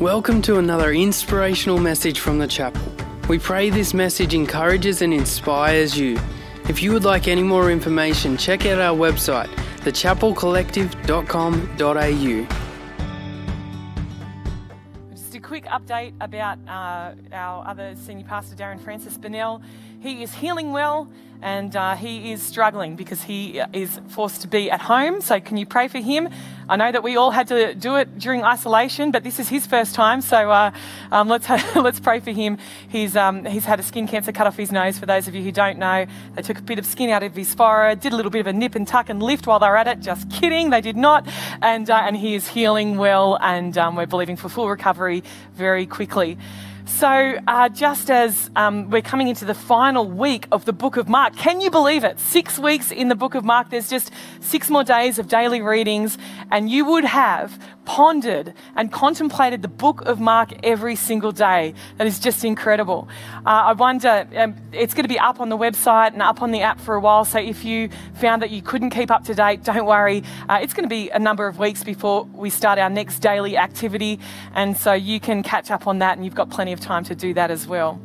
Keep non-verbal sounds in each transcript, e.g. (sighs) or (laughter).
Welcome to another inspirational message from the chapel. We pray this message encourages and inspires you. If you would like any more information, check out our website, thechapelcollective.com.au. Just a quick update about uh, our other senior pastor, Darren Francis Bonnell. He is healing well and uh, he is struggling because he is forced to be at home. So, can you pray for him? I know that we all had to do it during isolation, but this is his first time. So, uh, um, let's (laughs) let's pray for him. He's um, he's had a skin cancer cut off his nose. For those of you who don't know, they took a bit of skin out of his forehead, did a little bit of a nip and tuck and lift while they were at it. Just kidding, they did not. And uh, and he is healing well, and um, we're believing for full recovery very quickly. So, uh, just as um, we're coming into the final week of the book of Mark, can you believe it? Six weeks in the book of Mark, there's just six more days of daily readings, and you would have pondered and contemplated the book of Mark every single day. That is just incredible. Uh, I wonder, um, it's going to be up on the website and up on the app for a while, so if you found that you couldn't keep up to date, don't worry. Uh, it's going to be a number of weeks before we start our next daily activity, and so you can catch up on that, and you've got plenty of time to do that as well.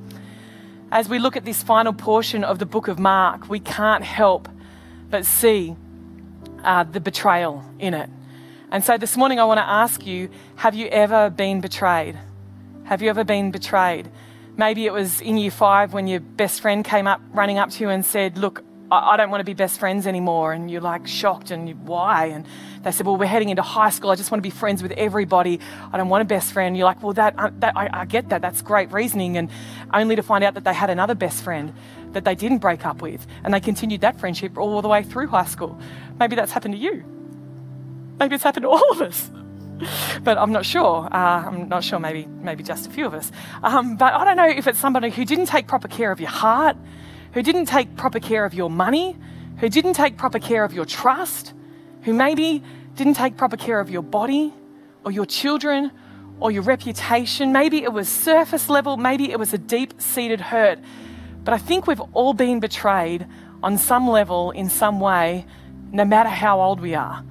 As we look at this final portion of the book of Mark, we can't help but see uh, the betrayal in it. And so this morning I want to ask you have you ever been betrayed? Have you ever been betrayed? Maybe it was in year five when your best friend came up running up to you and said, Look, I don't want to be best friends anymore. And you're like shocked and you, why? And they said, Well, we're heading into high school. I just want to be friends with everybody. I don't want a best friend. You're like, Well, that, uh, that I, I get that. That's great reasoning. And only to find out that they had another best friend that they didn't break up with. And they continued that friendship all the way through high school. Maybe that's happened to you. Maybe it's happened to all of us. But I'm not sure. Uh, I'm not sure, maybe, maybe just a few of us. Um, but I don't know if it's somebody who didn't take proper care of your heart, who didn't take proper care of your money, who didn't take proper care of your trust, who maybe didn't take proper care of your body or your children or your reputation. Maybe it was surface level, maybe it was a deep seated hurt. But I think we've all been betrayed on some level, in some way, no matter how old we are.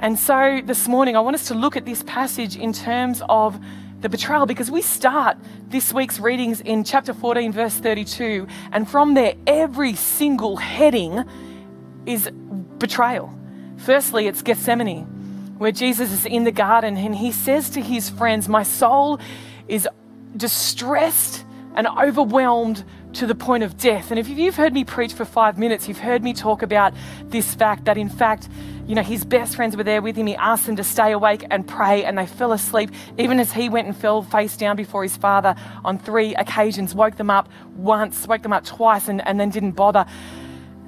And so this morning, I want us to look at this passage in terms of the betrayal because we start this week's readings in chapter 14, verse 32. And from there, every single heading is betrayal. Firstly, it's Gethsemane, where Jesus is in the garden and he says to his friends, My soul is distressed and overwhelmed to the point of death. And if you've heard me preach for five minutes, you've heard me talk about this fact that, in fact, you know, his best friends were there with him. He asked them to stay awake and pray, and they fell asleep, even as he went and fell face down before his father on three occasions, woke them up once, woke them up twice, and, and then didn't bother.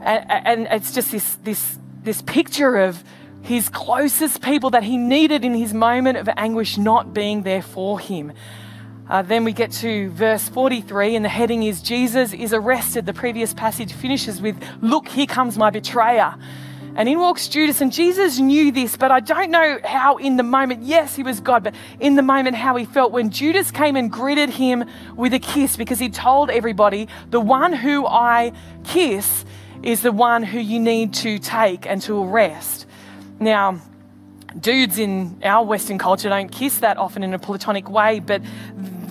And, and it's just this, this, this picture of his closest people that he needed in his moment of anguish not being there for him. Uh, then we get to verse 43, and the heading is Jesus is arrested. The previous passage finishes with, Look, here comes my betrayer. And in walks Judas, and Jesus knew this, but I don't know how in the moment, yes, he was God, but in the moment how he felt when Judas came and greeted him with a kiss because he told everybody, the one who I kiss is the one who you need to take and to arrest. Now, dudes in our Western culture don't kiss that often in a platonic way, but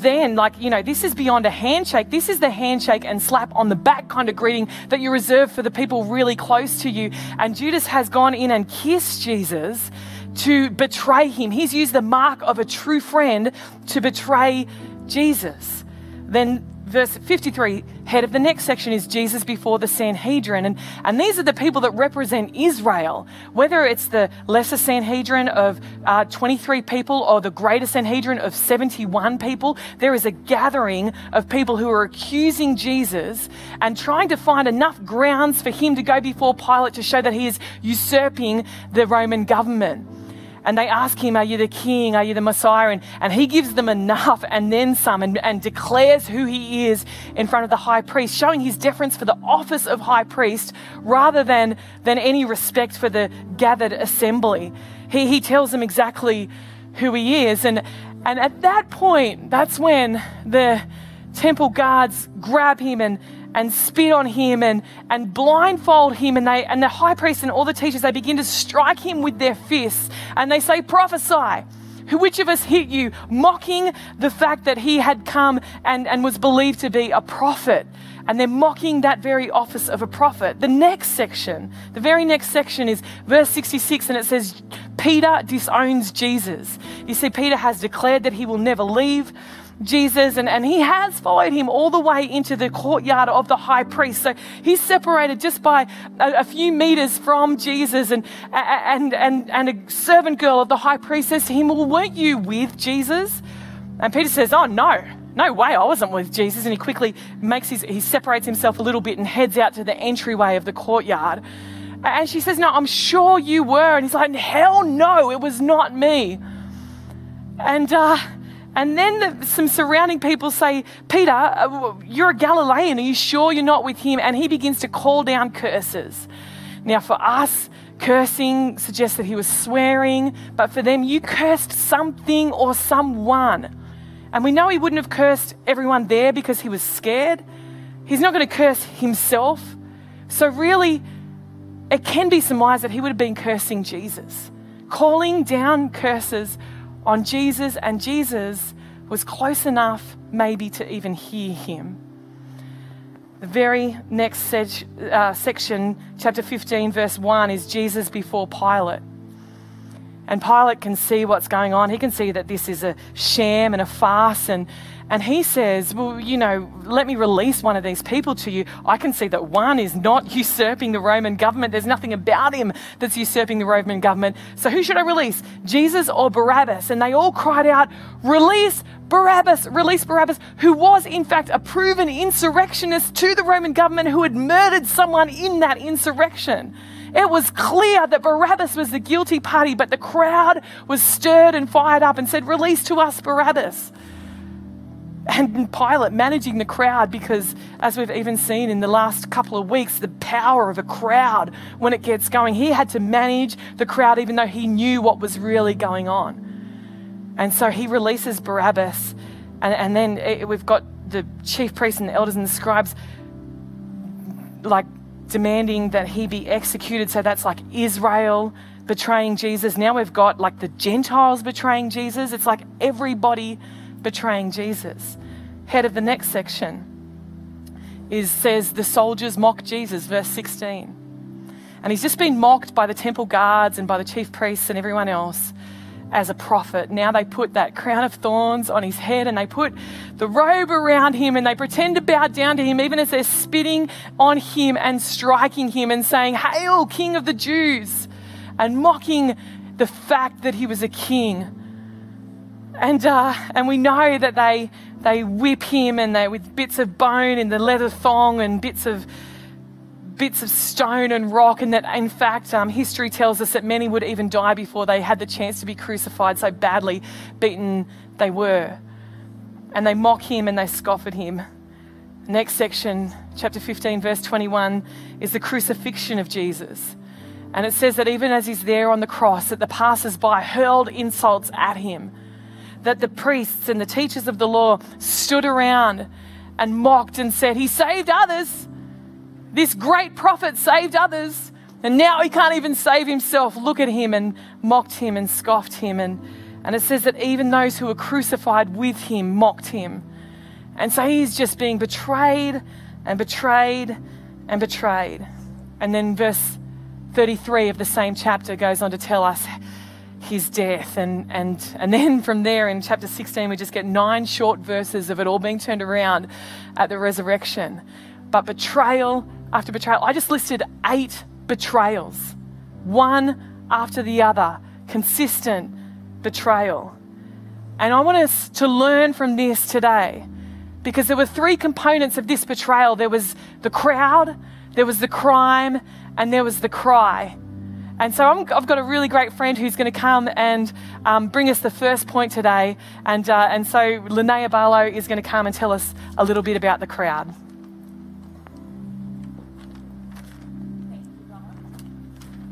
then, like, you know, this is beyond a handshake. This is the handshake and slap on the back kind of greeting that you reserve for the people really close to you. And Judas has gone in and kissed Jesus to betray him. He's used the mark of a true friend to betray Jesus. Then verse 53, head of the next section is Jesus before the Sanhedrin. And, and these are the people that represent Israel, whether it's the lesser Sanhedrin of uh, 23 people or the greater Sanhedrin of 71 people. There is a gathering of people who are accusing Jesus and trying to find enough grounds for him to go before Pilate to show that he is usurping the Roman government and they ask him, Are you the king? Are you the Messiah? And, and he gives them enough and then some and, and declares who he is in front of the high priest, showing his deference for the office of high priest rather than, than any respect for the gathered assembly. He, he tells them exactly who he is. And, and at that point, that's when the temple guards grab him and, and spit on him and, and blindfold him. And, they, and the high priest and all the teachers, they begin to strike him with their fists and they say, Prophesy. Which of us hit you? Mocking the fact that he had come and, and was believed to be a prophet. And they're mocking that very office of a prophet. The next section, the very next section is verse 66, and it says, Peter disowns Jesus. You see, Peter has declared that he will never leave Jesus, and, and he has followed him all the way into the courtyard of the high priest. So he's separated just by a, a, few meters from Jesus, and, and, and, and a servant girl of the high priest says to him, Well, weren't you with Jesus? And Peter says, Oh, no. No way, I wasn't with Jesus. And he quickly makes his, he separates himself a little bit and heads out to the entryway of the courtyard. And she says, No, I'm sure you were. And he's like, Hell no, it was not me. And, uh, and then the, some surrounding people say, Peter, uh, you're a Galilean. Are you sure you're not with him? And he begins to call down curses. Now, for us, cursing suggests that he was swearing, but for them, you cursed something or someone. And we know he wouldn't have cursed everyone there because he was scared. He's not going to curse himself. So, really, it can be surmised that he would have been cursing Jesus, calling down curses on Jesus, and Jesus was close enough maybe to even hear him. The very next seg- uh, section, chapter 15, verse 1, is Jesus before Pilate. And Pilate can see what's going on. He can see that this is a sham and a farce, and, and he says, Well, you know, let me release one of these people to you. I can see that one is not (laughs) usurping the Roman government. There's nothing about him that's usurping the Roman government. So who should I release? Jesus or Barabbas? And they all cried out, Release Barabbas, release Barabbas, who was in fact a proven insurrectionist to the Roman government who had murdered someone in that insurrection. It was clear that Barabbas was the guilty party, but the crowd was stirred and fired up and said, Release to us Barabbas and Pilate managing the crowd because, as we've even seen in the last couple of weeks, the power of a crowd when it gets going, he had to manage the crowd even though he knew what was really going on. And so he releases Barabbas, and, and then it, we've got the chief priests and the elders and the scribes like demanding that he be executed. So that's like Israel betraying Jesus. Now we've got like the Gentiles betraying Jesus. It's like everybody betraying Jesus. Head of the next section is says the soldiers mock Jesus, verse 16. And he's just been mocked by the temple guards and by the chief priests and everyone else as a prophet. Now they put that crown of thorns on his head and they put the robe around him and they pretend to bow down to him even as they're spitting on him and striking him and saying, Hail, King of the Jews, and mocking the fact that he was a king. And, uh, and we know that they, they whip him and they with bits of bone in the leather thong and bits of bits of stone and rock, and that in fact, um, history tells us that many would even die before they had the chance to be crucified, so badly beaten they were. And they mock him and they scoff at him. Next section, chapter 15, verse 21, is the crucifixion of Jesus. And it says that even as he's there on the cross, that the passers by hurled insults at him that the priests and the teachers of the law stood around and mocked and said, He saved others. This great prophet saved others. And now he can't even save himself. Look at him and mocked him and scoffed him. And, and it says that even those who were crucified with him mocked him. And so he's just being betrayed and betrayed and betrayed. And then verse 33 of the same chapter goes on to tell us his death. And, and, and then from there in chapter 16, we just get nine short verses of it all being turned around at the resurrection. But betrayal after betrayal, I just listed eight betrayals, one after the other, consistent betrayal. And I want us to learn from this today because there were three components of this betrayal there was the crowd, there was the crime, and there was the cry. And so i have got a really great friend who's going to come and um, bring us the first point today. And, uh, and so Linnea Barlow is going to come and tell us a little bit about the crowd.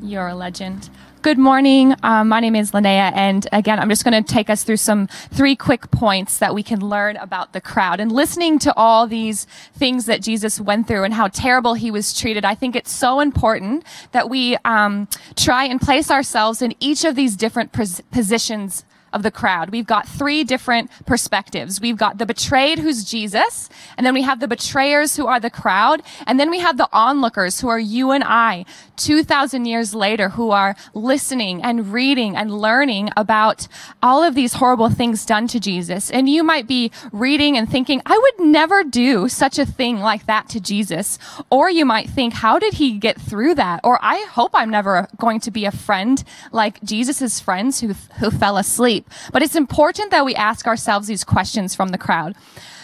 You're a legend. Good morning. Um, my name is Linnea, and again, I'm just going to take us through some three quick points that we can learn about the crowd. And listening to all these things that Jesus went through and how terrible he was treated, I think it's so important that we um, try and place ourselves in each of these different pos- positions of the crowd. We've got three different perspectives. We've got the betrayed, who's Jesus, and then we have the betrayers, who are the crowd, and then we have the onlookers, who are you and I, 2,000 years later, who are listening and reading and learning about all of these horrible things done to Jesus. And you might be reading and thinking, I would never do such a thing like that to Jesus. Or you might think, how did he get through that? Or I hope I'm never going to be a friend like Jesus's friends who, who fell asleep. But it's important that we ask ourselves these questions from the crowd.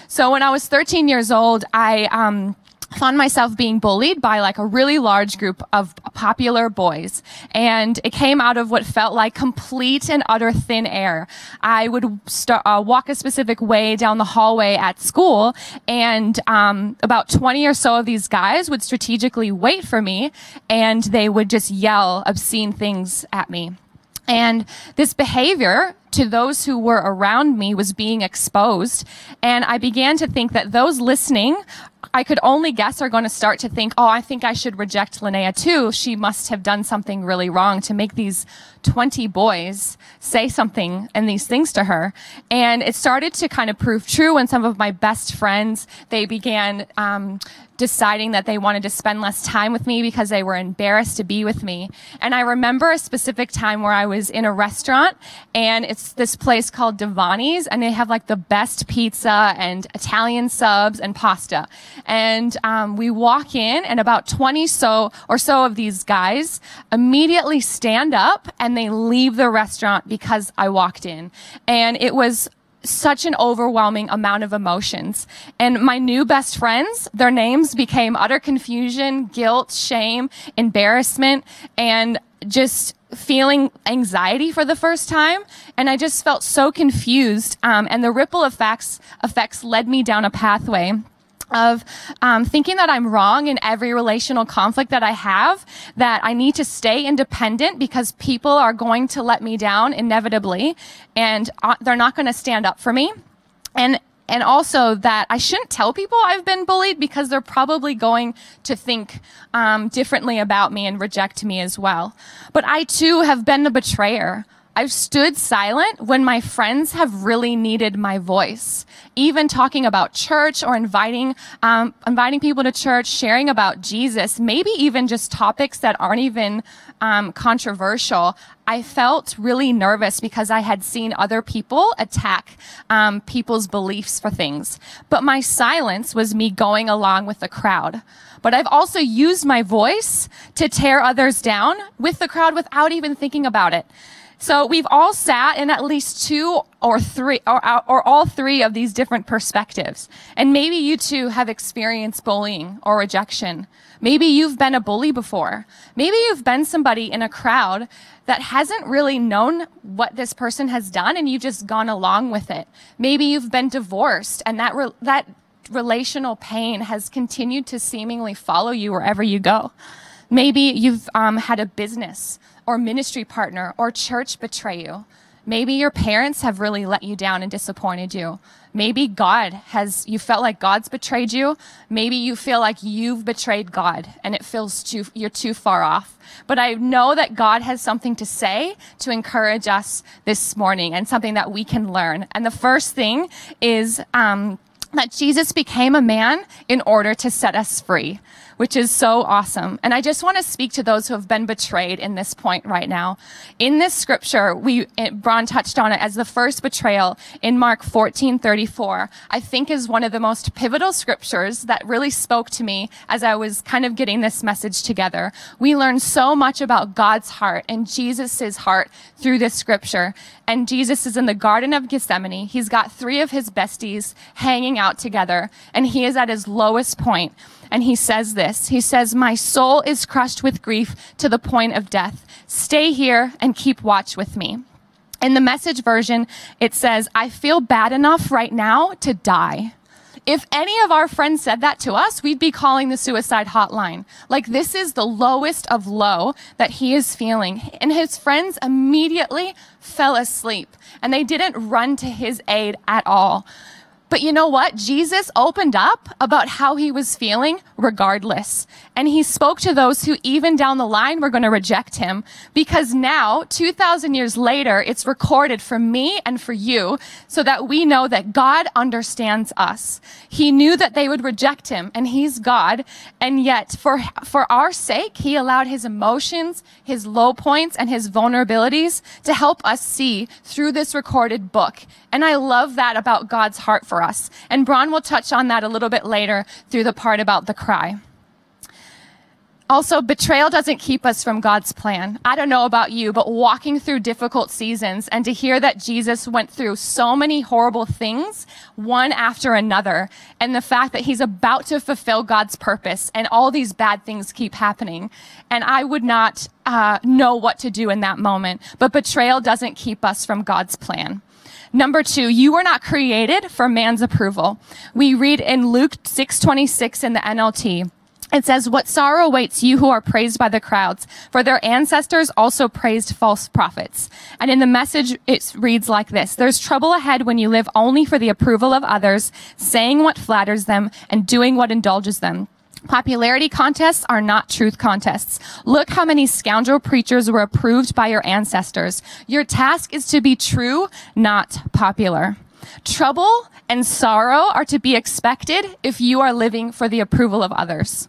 So when I was 13 years old, I, um, found myself being bullied by like a really large group of popular boys. And it came out of what felt like complete and utter thin air. I would start, uh, walk a specific way down the hallway at school and, um, about 20 or so of these guys would strategically wait for me and they would just yell obscene things at me. And this behavior to those who were around me was being exposed. And I began to think that those listening, I could only guess are going to start to think, oh, I think I should reject Linnea too. She must have done something really wrong to make these 20 boys say something and these things to her. And it started to kind of prove true when some of my best friends, they began, um, deciding that they wanted to spend less time with me because they were embarrassed to be with me. And I remember a specific time where I was in a restaurant and it's this place called Devani's and they have like the best pizza and Italian subs and pasta. And um, we walk in and about 20 so or so of these guys immediately stand up and they leave the restaurant because I walked in. And it was such an overwhelming amount of emotions. And my new best friends, their names became utter confusion, guilt, shame, embarrassment, and just feeling anxiety for the first time. And I just felt so confused. Um, and the ripple effects, effects led me down a pathway of um, thinking that I'm wrong in every relational conflict that I have, that I need to stay independent because people are going to let me down inevitably, and uh, they're not going to stand up for me. And and also that I shouldn't tell people I've been bullied because they're probably going to think um, differently about me and reject me as well. But I too have been a betrayer. I've stood silent when my friends have really needed my voice. Even talking about church or inviting, um, inviting people to church, sharing about Jesus, maybe even just topics that aren't even um, controversial. I felt really nervous because I had seen other people attack um, people's beliefs for things. But my silence was me going along with the crowd. But I've also used my voice to tear others down with the crowd without even thinking about it. So we've all sat in at least two or three or, or all three of these different perspectives. And maybe you too have experienced bullying or rejection. Maybe you've been a bully before. Maybe you've been somebody in a crowd that hasn't really known what this person has done and you've just gone along with it. Maybe you've been divorced and that, re- that relational pain has continued to seemingly follow you wherever you go. Maybe you've um, had a business or ministry partner or church betray you. Maybe your parents have really let you down and disappointed you. Maybe God has, you felt like God's betrayed you. Maybe you feel like you've betrayed God and it feels too, you're too far off. But I know that God has something to say to encourage us this morning and something that we can learn. And the first thing is, um, that Jesus became a man in order to set us free which is so awesome. And I just want to speak to those who have been betrayed in this point right now. In this scripture, we, eh, Bron touched on it as the first betrayal in Mark 14, 34, I think is one of the most pivotal scriptures that really spoke to me as I was kind of getting this message together. We learn so much about God's heart and Jesus' heart through this scripture. And Jesus is in the Garden of Gethsemane. He's got three of his besties hanging out together and he is at his lowest point and he says this. He says, My soul is crushed with grief to the point of death. Stay here and keep watch with me. In the message version, it says, I feel bad enough right now to die. If any of our friends said that to us, we'd be calling the suicide hotline. Like, this is the lowest of low that he is feeling. And his friends immediately fell asleep and they didn't run to his aid at all. But you know what? Jesus opened up about how he was feeling regardless. And he spoke to those who even down the line were going to reject him because now, 2000 years later, it's recorded for me and for you so that we know that God understands us. He knew that they would reject him and he's God. And yet for, for our sake, he allowed his emotions, his low points and his vulnerabilities to help us see through this recorded book. And I love that about God's heart for us. And Bron will touch on that a little bit later through the part about the cry. Also, betrayal doesn't keep us from God's plan. I don't know about you, but walking through difficult seasons and to hear that Jesus went through so many horrible things, one after another, and the fact that he's about to fulfill God's purpose and all these bad things keep happening. And I would not uh, know what to do in that moment, but betrayal doesn't keep us from God's plan. Number two, you were not created for man's approval. We read in Luke 626 in the NLT. It says, what sorrow awaits you who are praised by the crowds, for their ancestors also praised false prophets. And in the message, it reads like this. There's trouble ahead when you live only for the approval of others, saying what flatters them and doing what indulges them. Popularity contests are not truth contests. Look how many scoundrel preachers were approved by your ancestors. Your task is to be true, not popular. Trouble and sorrow are to be expected if you are living for the approval of others.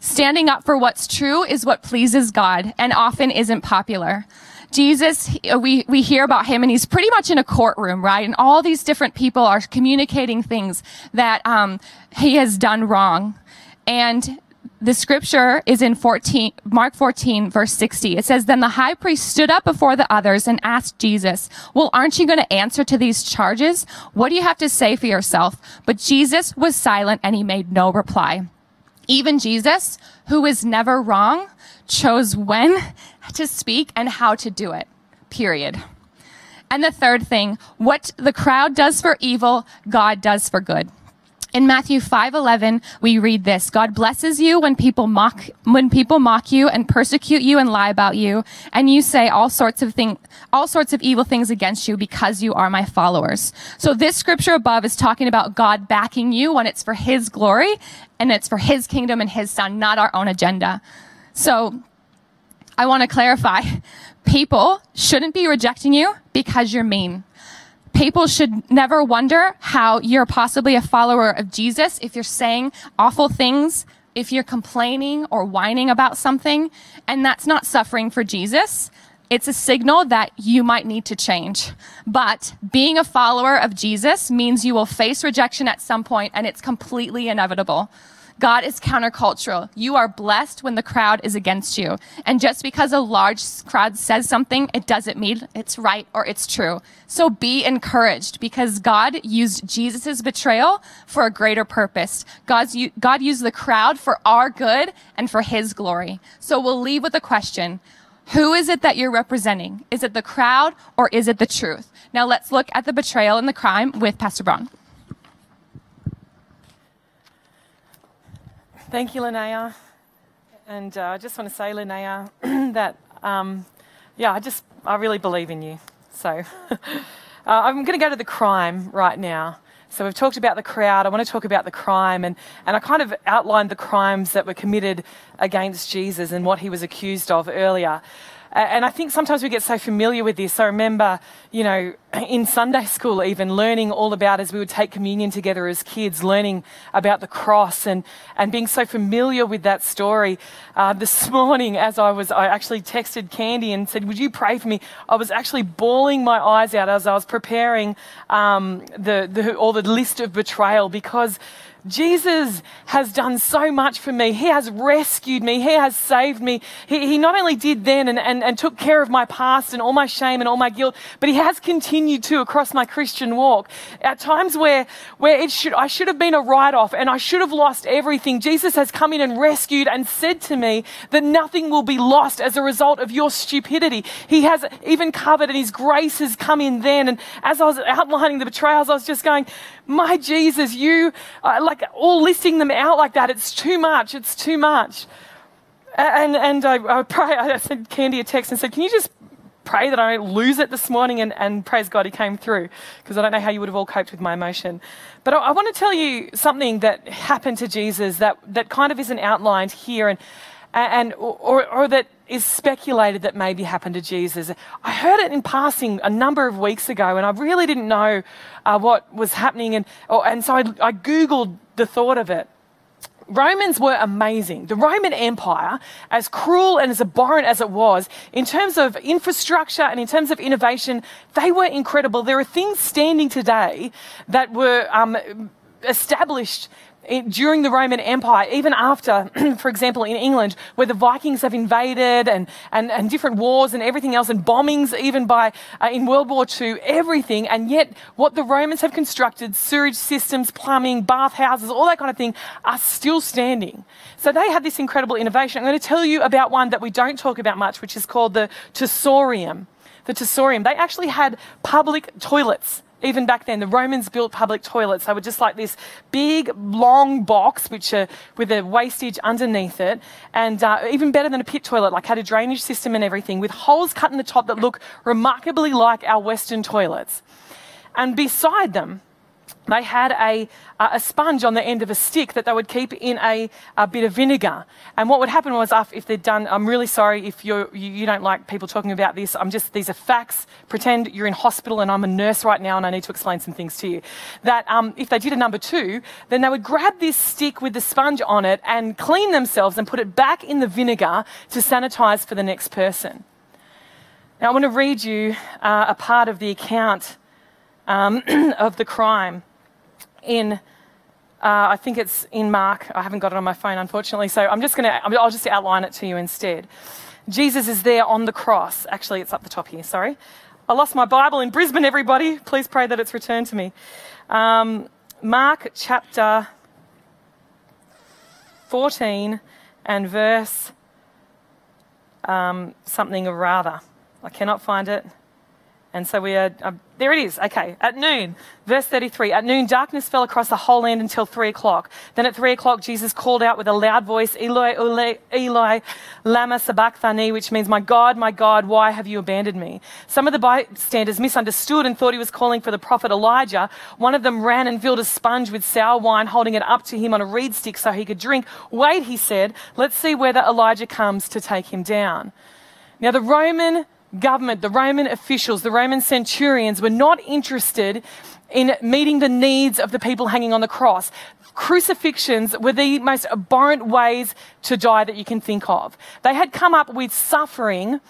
Standing up for what's true is what pleases God and often isn't popular. Jesus, we, we hear about him and he's pretty much in a courtroom, right? And all these different people are communicating things that um, he has done wrong. And the scripture is in 14, Mark 14, verse 60. It says, Then the high priest stood up before the others and asked Jesus, Well, aren't you going to answer to these charges? What do you have to say for yourself? But Jesus was silent and he made no reply. Even Jesus, who is never wrong, chose when to speak and how to do it. Period. And the third thing, what the crowd does for evil, God does for good. In Matthew 5:11, we read this, God blesses you when people mock when people mock you and persecute you and lie about you, and you say all sorts of things all sorts of evil things against you because you are my followers. So this scripture above is talking about God backing you when it's for his glory and it's for his kingdom and his son, not our own agenda. So I want to clarify. (laughs) People shouldn't be rejecting you because you're mean people should never wonder how you're possibly a follower of Jesus if you're saying awful things, if you're complaining or whining about something, and that's not suffering for Jesus. It's a signal that you might need to change. But being a follower of Jesus means you will face rejection at some point and it's completely inevitable. God is countercultural. You are blessed when the crowd is against you. And just because a large crowd says something, it doesn't mean it's right or it's true. So be encouraged because God used Jesus' betrayal for a greater purpose. God's, God used the crowd for our good and for his glory. So we'll leave with a question. Who is it that you're representing? Is it the crowd or is it the truth? Now let's look at the betrayal and the crime with Pastor Bron. Thank you, Linnea. And uh, I just want to say, Linnea, (clears throat) that, um, yeah, I just, I really believe in you. So (laughs) uh, I'm going to go to the crime right now. So we've talked about the crowd. I want to talk about the crime. And, and I kind of outlined the crimes that were committed against Jesus and what he was accused of earlier. And I think sometimes we get so familiar with this. I remember, you know, (clears throat) in Sunday school, even learning all about as we would take communion together as kids, learning about the cross and, and being so familiar with that story. Uh, this (laughs) morning, as I was, I actually texted Candy and said, Would you pray for me? I was actually bawling my eyes out as I was preparing um, the, the, all the list of betrayal because Jesus has done so much for me. He has rescued me. He has saved me. He, he not only did then and, and, and took care of my past and all my shame and all my guilt, but he has continued to across my Christian walk. At times where, where it should, I should have been a write off and I should have lost everything, Jesus has come in and rescued and said to me that nothing will be lost as a result of your stupidity. He has even covered and his grace has come in then. And as I was outlining the betrayals, I was just going, my Jesus, you, uh, like all listing them out like that, it's too much, it's too much. And, and I, I, pray, I sent Candy a text and said, can you just pray that I don't lose it this morning. And, and praise God, he came through because I don't know how you would have all coped with my emotion. But I, I want to tell you something that happened to Jesus that, that kind of isn't outlined here and, and or, or that is speculated that maybe happened to Jesus. I heard it in passing a number of weeks ago, and I really didn't know uh, what was happening, and, oh, and so I, I Googled the thought of it. Romans were amazing. The Roman Empire, as cruel and as abhorrent as it was, in terms of infrastructure and in terms of innovation, they were incredible. There are things standing today that were um, established during the Roman Empire, even after, (clears throat) for example, in England, where the Vikings have invaded and, and, and different wars and everything else, and bombings even by uh, in World War II, everything, and yet what the Romans have constructed, sewage systems, plumbing, bathhouses, all that kind of thing, are still standing. So they had this incredible innovation. I'm going to tell you about one that we don't talk about much, which is called the Tersorium. The Tersorium. They actually had public toilets even back then, the Romans built public toilets. They were just like this big, long box, which with a wastage underneath it, and uh, even better than a pit toilet, like had a drainage system and everything, with holes cut in the top that look remarkably like our Western toilets. And beside them, they had a, a sponge on the end of a stick that they would keep in a, a bit of vinegar. And what would happen was, if they'd done, I'm really sorry if you're, you, you don't like people talking about this. I'm just, these are facts. Pretend you're in hospital and I'm a nurse right now and I need to explain some things to you. That um, if they did a number two, then they would grab this stick with the sponge on it and clean themselves and put it back in the vinegar to sanitize for the next person. Now, I want to read you uh, a part of the account um, (clears throat) of the crime in, uh, I think it's in Mark. I haven't got it on my phone, unfortunately. So I'm just going to, I'll just outline it to you instead. Jesus is there on the cross. Actually, it's up the top here, sorry. I lost my Bible in Brisbane, everybody. Please pray that it's returned to me. Um, Mark chapter 14 and verse um, something or rather. I cannot find it. And so we are, uh, there it is, okay, at noon, verse 33. At noon, darkness fell across the whole land until three o'clock. Then at three o'clock, Jesus called out with a loud voice, Eloi, Eloi, Eli, Lama Sabachthani, which means, My God, my God, why have you abandoned me? Some of the bystanders misunderstood and thought he was calling for the prophet Elijah. One of them ran and filled a sponge with sour wine, holding it up to him on a reed stick so he could drink. Wait, he said, let's see whether Elijah comes to take him down. Now, the Roman government, the Roman officials, the Roman centurions were not interested in meeting the needs of the people hanging on the cross. Crucifixions were the most abhorrent ways to die that you can think of. They had come up with suffering.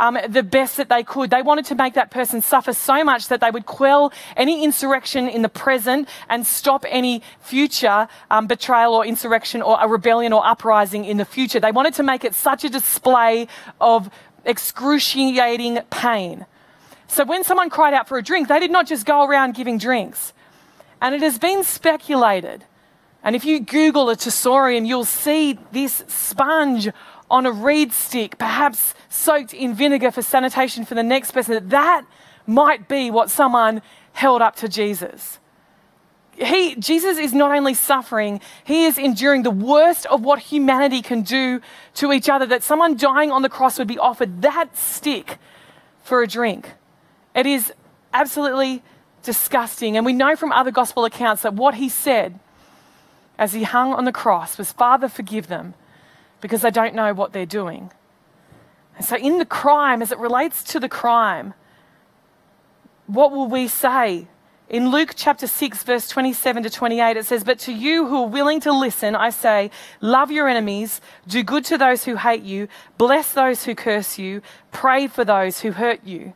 Um, the best that they could. They wanted to make that person suffer so much that they would quell any insurrection in the present and stop any future um, betrayal or insurrection or a rebellion or uprising in the future. They wanted to make it such a display of excruciating pain. So when someone cried out for a drink, they did not just go around giving drinks. And it has been speculated, and if you Google a tersorium, you'll see this sponge on a reed stick, perhaps soaked in vinegar for sanitation for the next person. That might be what someone held up to Jesus he, Jesus is not only suffering, he is enduring the worst of what humanity can do to each other. That someone dying on the cross would be offered that stick for a drink. It is absolutely disgusting. And we know from other gospel accounts that what he said as he hung on the cross was, Father, forgive them because they don't know what they're doing. And so, in the crime, as it relates to the crime, what will we say in Luke chapter 6, verse 27 to 28, it says, But to you who are willing to listen, I say, love your enemies, do good to those who hate you, bless those who curse you, pray for those who hurt you.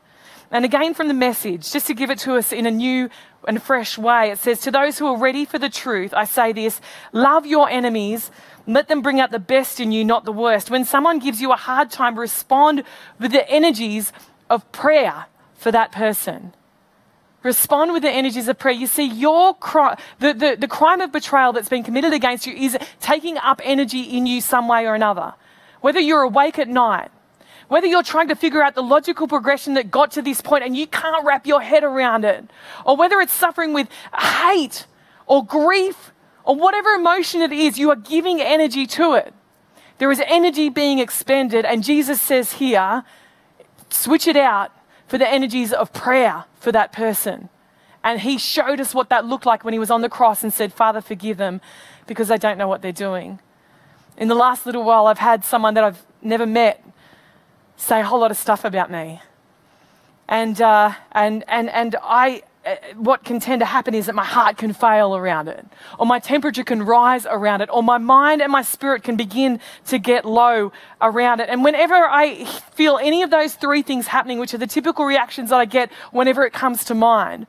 And again from the message, just to give it to us in a new and fresh way, it says, To those who are ready for the truth, I say this love your enemies. Let them bring out the best in you, not the worst. When someone gives you a hard time, respond with the energies of prayer for that person. Respond with the energies of prayer. You see, your cri- the, the, the crime of betrayal that's been committed against you is taking up energy in you some way or another. Whether you're awake at night, whether you're trying to figure out the logical progression that got to this point and you can't wrap your head around it, or whether it's suffering with hate or grief or whatever emotion it is, you are giving energy to it. There is energy being expended, and Jesus says here, switch it out for the energies of prayer for that person. And he showed us what that looked like when he was on the cross and said, Father, forgive them because they don't know what they're doing. In the last little while, I've had someone that I've never met say a whole lot of stuff about me. And, uh, and, and, and I, Uh, what can tend to happen is that my heart can fail around it, or my temperature can rise around it, or my mind and my spirit can begin to get low around it. And whenever I feel any of those three things happening, which are the typical reactions that I get whenever it comes to mind,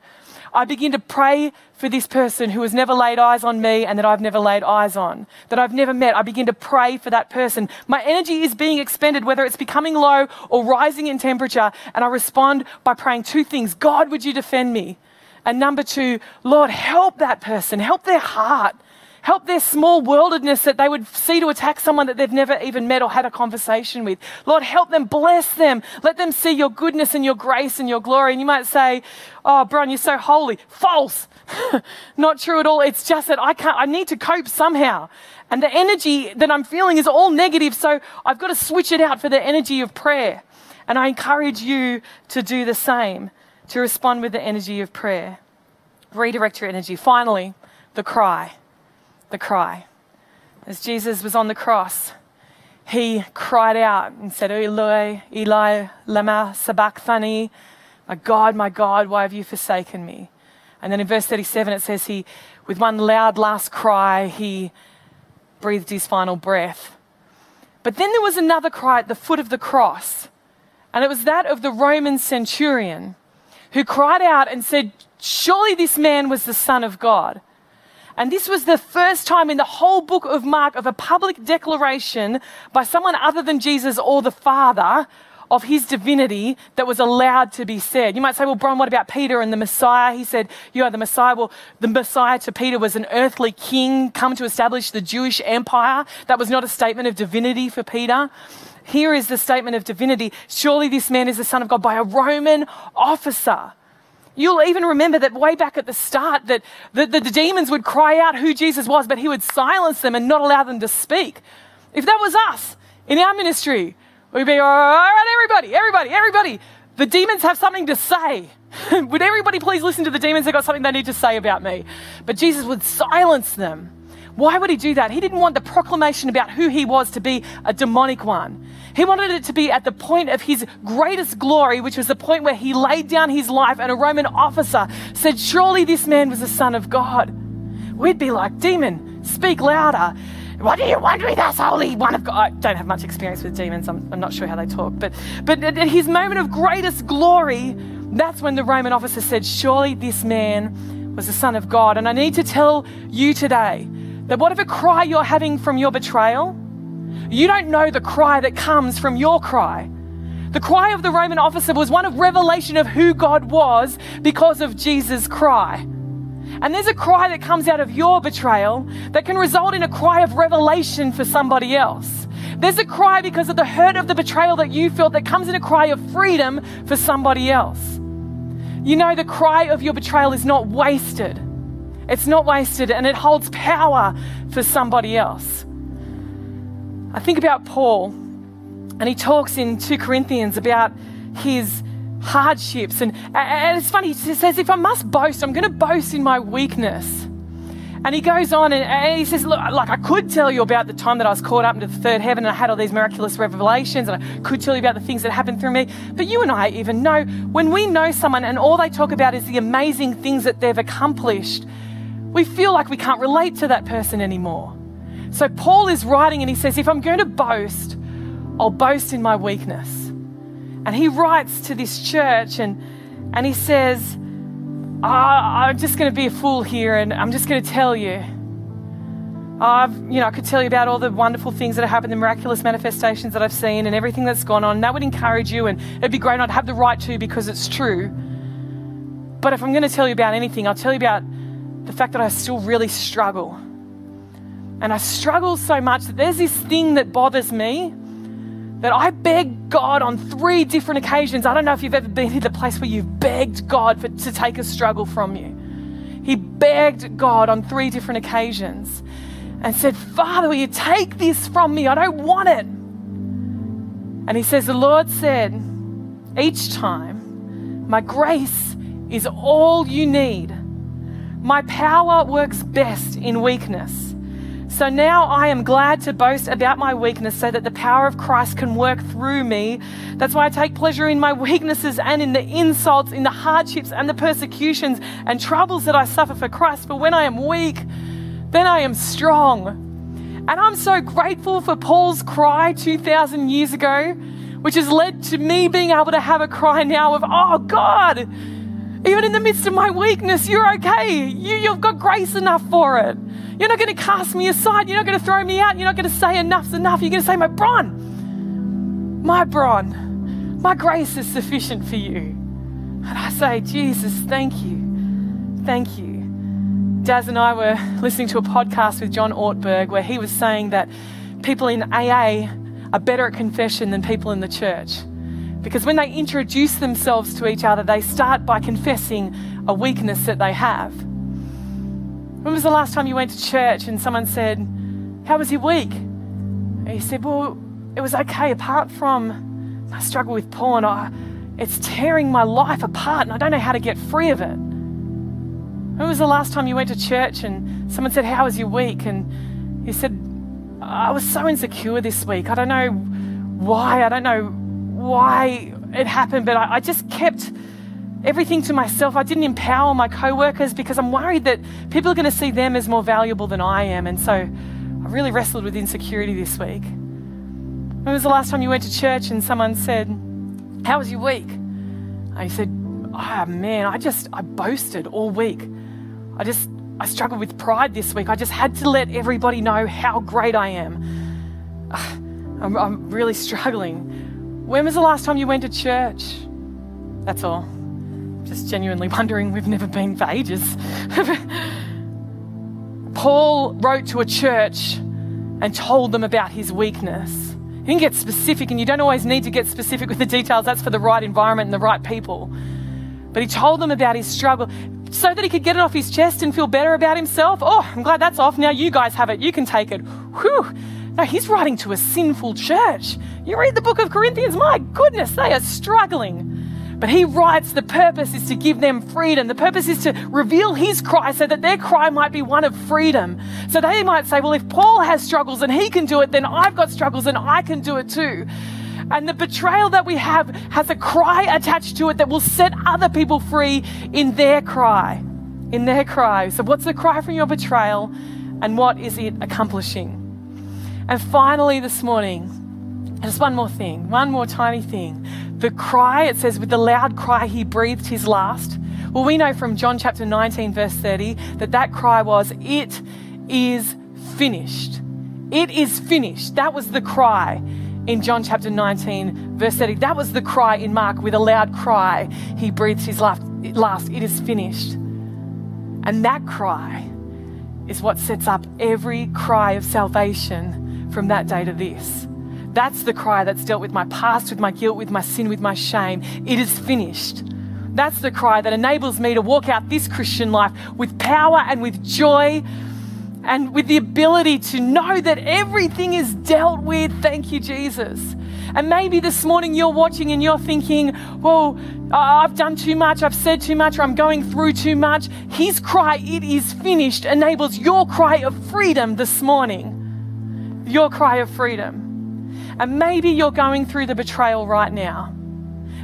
I begin to pray for this person who has never laid eyes on me and that I've never laid eyes on, that I've never met. I begin to pray for that person. My energy is being expended, whether it's becoming low or rising in temperature, and I respond by praying two things God, would you defend me? And number two, Lord, help that person, help their heart. Help their small worldedness that they would see to attack someone that they've never even met or had a conversation with. Lord, help them, bless them. Let them see your goodness and your grace and your glory. And you might say, Oh, Bron, you're so holy. False. (laughs) Not true at all. It's just that I can't, I need to cope somehow. And the energy that I'm feeling is all negative. So I've got to switch it out for the energy of prayer. And I encourage you to do the same, to respond with the energy of prayer. Redirect your energy. Finally, the cry the cry. As Jesus was on the cross, he cried out and said, Eloi, Eli, lama sabachthani, my God, my God, why have you forsaken me? And then in verse 37 it says he, with one loud last cry, he breathed his final breath. But then there was another cry at the foot of the cross, and it was that of the Roman centurion who cried out and said, Surely this man was the Son of God. And this was the first time in the whole book of Mark of a public declaration by someone other than Jesus or the Father of his divinity that was allowed to be said. You might say, well, Bron, what about Peter and the Messiah? He said, You are the Messiah. Well, the Messiah to Peter was an earthly king come to establish the Jewish empire. That was not a statement of divinity for Peter. Here is the statement of divinity. Surely this man is the Son of God by a Roman officer. You'll even remember that way back at the start that the, the, the, demons would cry out who Jesus was, but he would silence them and not allow them to speak. If that was us in our ministry, we'd be, all right, everybody, everybody, everybody. The demons have something to say. (laughs) would everybody please listen to the demons? They've got something they need to say about me. But Jesus would silence them. Why would he do that? He didn't want the proclamation about who he was to be a demonic one. He wanted it to be at the point of his greatest glory, which was the point where he laid down his life and a Roman officer said, Surely this man was the Son of God. We'd be like, Demon, speak louder. What do you want with us, Holy One of God? I don't have much experience with demons. I'm, I'm not sure how they talk. But, but at his moment of greatest glory, that's when the Roman officer said, Surely this man was the Son of God. And I need to tell you today that whatever cry you're having from your betrayal, you don't know the cry that comes from your cry. The cry of the Roman officer was one of revelation of who God was because of Jesus' cry. And there's a cry that comes out of your betrayal that can result in a cry of revelation for somebody else. There's a cry because of the hurt of the betrayal that you felt that comes in a cry of freedom for somebody else. You know, the cry of your betrayal is not wasted. It's not wasted and it holds power for somebody else. I think about Paul, and he talks in 2 Corinthians about his hardships. And, and it's funny, he says, If I must boast, I'm going to boast in my weakness. And he goes on and, and, he says, Look, like I could tell you about the time that I was caught up into the third heaven and I had all these miraculous revelations, and I could tell you about the things that happened through me. But you and I even know when we know someone and all they talk about is the amazing things that they've accomplished, we feel like we can't relate to that person anymore. So Paul is writing and he says, If I'm going to boast, I'll boast in my weakness. And he writes to this church and, and he says, oh, I'm just going to be a fool here and I'm just going to tell you. I've, you know, I could tell you about all the wonderful things that have happened, the miraculous manifestations that I've seen, and everything that's gone on. And that would encourage you, and it'd be great. I'd have the right to because it's true. But if I'm going to tell you about anything, I'll tell you about the fact that I still really struggle. And I struggle so much that there's this thing that bothers me that I begged God on three different occasions. I don't know if you've ever been in the place where you've begged God for, to take a struggle from you. He begged God on three different occasions and said, Father, will you take this from me? I don't want it. And he says, The Lord said, each time. My grace is all you need. My power works best in weakness. So now I am glad to boast about my weakness so that the power of Christ can work through me. That's why I take pleasure in my weaknesses and in the insults, in the hardships and the persecutions and troubles that I suffer for Christ. For when I am weak, then I am strong. And I'm so grateful for Paul's cry 2,000 years ago, which has led to me being able to have a cry now of, oh God, even in the midst of my weakness, you're okay. You, you've got grace enough for it. You're not going to cast me aside. You're not going to throw me out. You're not going to say enough's enough. You're going to say, my Bron, my Bron, my grace is sufficient for you. And I say, Jesus, thank you. Thank you. Daz and I were listening to a podcast with John Ortberg where he was saying that people in AA are better at confession than people in the church. Because when they introduce themselves to each other, they start by confessing a weakness that they have. When was the last time you went to church and someone said, How was your week? And you said, Well, it was okay, apart from I struggle with porn. I, it's tearing my life apart and I don't know how to get free of it. When was the last time you went to church and someone said, How was your week? And you said, I was so insecure this week. I don't know why. I don't know why it happened, but I, I just kept everything to myself. I didn't empower my coworkers because I'm worried that people are going to see them as more valuable than I am. And so I really wrestled with insecurity this week. When was the last time you went to church and someone said, How was your week? I said, Oh man, I just, I boasted all week. I just, I struggled with pride this week. I just had to let everybody know how great I am. (sighs) I'm, I'm really struggling. When was the last time you went to church? That's all just genuinely wondering, we've never been for ages. (laughs) Paul wrote to a church and told them about his weakness. You didn't get specific, and you don't always need to get specific with the details. That's for the right environment and the right people. But he told them about his struggle so that he could get it off his chest and feel better about himself. Oh, I'm glad that's off. Now you guys have it. You can take it. Whew. No, he's writing to a sinful church. You read the book of Corinthians, my goodness, they are struggling. But he writes the purpose is to give them freedom. The purpose is to reveal his cry so that their cry might be one of freedom. So they might say, well, if Paul has struggles and he can do it, then I've got struggles and I can do it too. And the betrayal that we have has a cry attached to it that will set other people free in their cry. In their cry. So, what's the cry from your betrayal and what is it accomplishing? And finally, this morning, just one more thing, one more tiny thing. The cry, it says, with the loud cry, he breathed his last. Well, we know from John chapter 19, verse 30, that that cry was, It is finished. It is finished. That was the cry in John chapter 19, verse 30. That was the cry in Mark with a loud cry. He breathed his last. last. It is finished. And that cry is what sets up every cry of salvation from that day to this. That's the cry that's dealt with my past, with my guilt, with my sin, with my shame. It is finished. That's the cry that enables me to walk out this Christian life with power and with joy and with the ability to know that everything is dealt with. Thank you, Jesus. And maybe this morning you're watching and you're thinking, well, I've done too much, I've said too much, I'm going through too much. His cry, it is finished, enables your cry of freedom this morning. Your cry of freedom. And maybe you're going through the betrayal right now.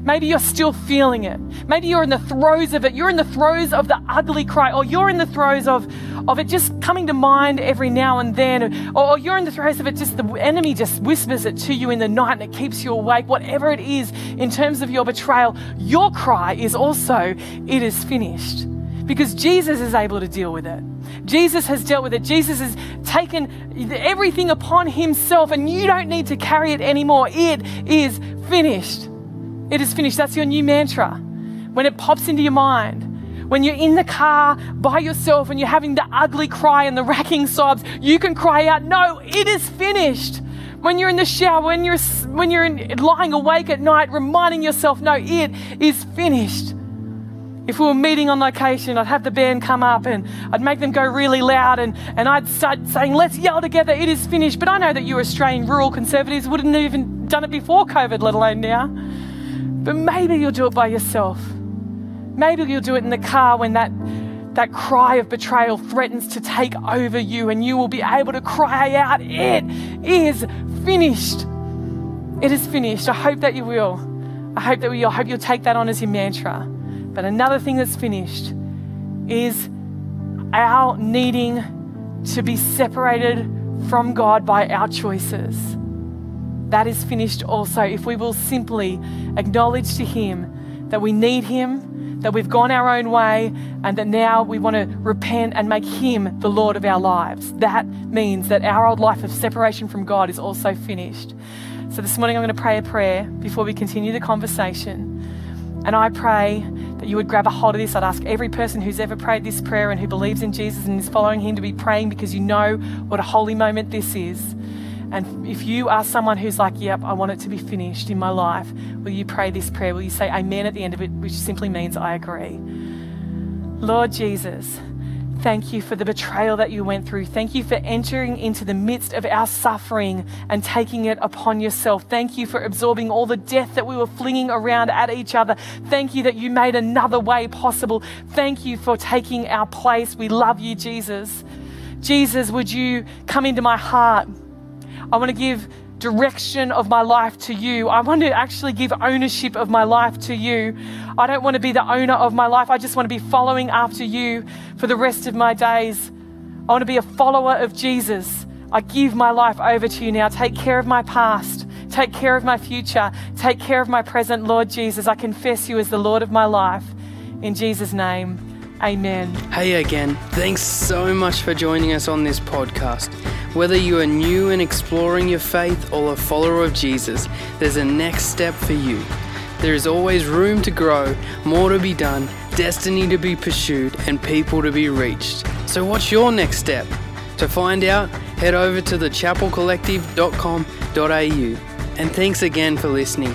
Maybe you're still feeling it. Maybe you're in the throes of it. You're in the throes of the ugly cry, or you're in the throes of, of it just coming to mind every now and then, or, or you're in the throes of it just the enemy just whispers it to you in the night and it keeps you awake. Whatever it is in terms of your betrayal, your cry is also, it is finished. Because Jesus is able to deal with it. Jesus has dealt with it. Jesus has taken everything upon himself, and you don't need to carry it anymore. It is finished. It is finished. That's your new mantra. When it pops into your mind, when you're in the car by yourself and you're having the ugly cry and the racking sobs, you can cry out, No, it is finished. When you're in the shower, when you're, when you're in, lying awake at night, reminding yourself, No, it is finished. If we were meeting on location, I'd have the band come up and I'd make them go really loud and, and I'd start saying, let's yell together, it is finished. But I know that you Australian rural conservatives wouldn't have even done it before COVID, let alone now. But maybe you'll do it by yourself. Maybe you'll do it in the car when that, that cry of betrayal threatens to take over you, and you will be able to cry out, It is finished. It is finished. I hope that you will. I hope that we, I hope you'll take that on as your mantra. But another thing that's finished is our needing to be separated from God by our choices. That is finished also if we will simply acknowledge to Him that we need Him, that we've gone our own way, and that now we want to repent and make Him the Lord of our lives. That means that our old life of separation from God is also finished. So this morning I'm going to pray a prayer before we continue the conversation. And I pray that you would grab a hold of this. I'd ask every person who's ever prayed this prayer and who believes in Jesus and is following Him to be praying because you know what a holy moment this is. And if you are someone who's like, yep, I want it to be finished in my life, will you pray this prayer? Will you say amen at the end of it, which simply means I agree? Lord Jesus, Thank you for the betrayal that you went through. Thank you for entering into the midst of our suffering and taking it upon yourself. Thank you for absorbing all the death that we were flinging around at each other. Thank you that you made another way possible. Thank you for taking our place. We love you, Jesus. Jesus, would you come into my heart? I want to give direction of my life to you. I want to actually give ownership of my life to you. I don't want to be the owner of my life. I just want to be following after you for the rest of my days. I want to be a follower of Jesus. I give my life over to you now. Take care of my past. Take care of my future. Take care of my present, Lord Jesus. I confess you as the Lord of my life. In Jesus' name, amen. Hey again. Thanks so much for joining us on this podcast. Whether you are new and exploring your faith or a follower of Jesus, there's a next step for you. There is always room to grow, more to be done, destiny to be pursued, and people to be reached. So, what's your next step? To find out, head over to thechapelcollective.com.au. And thanks again for listening.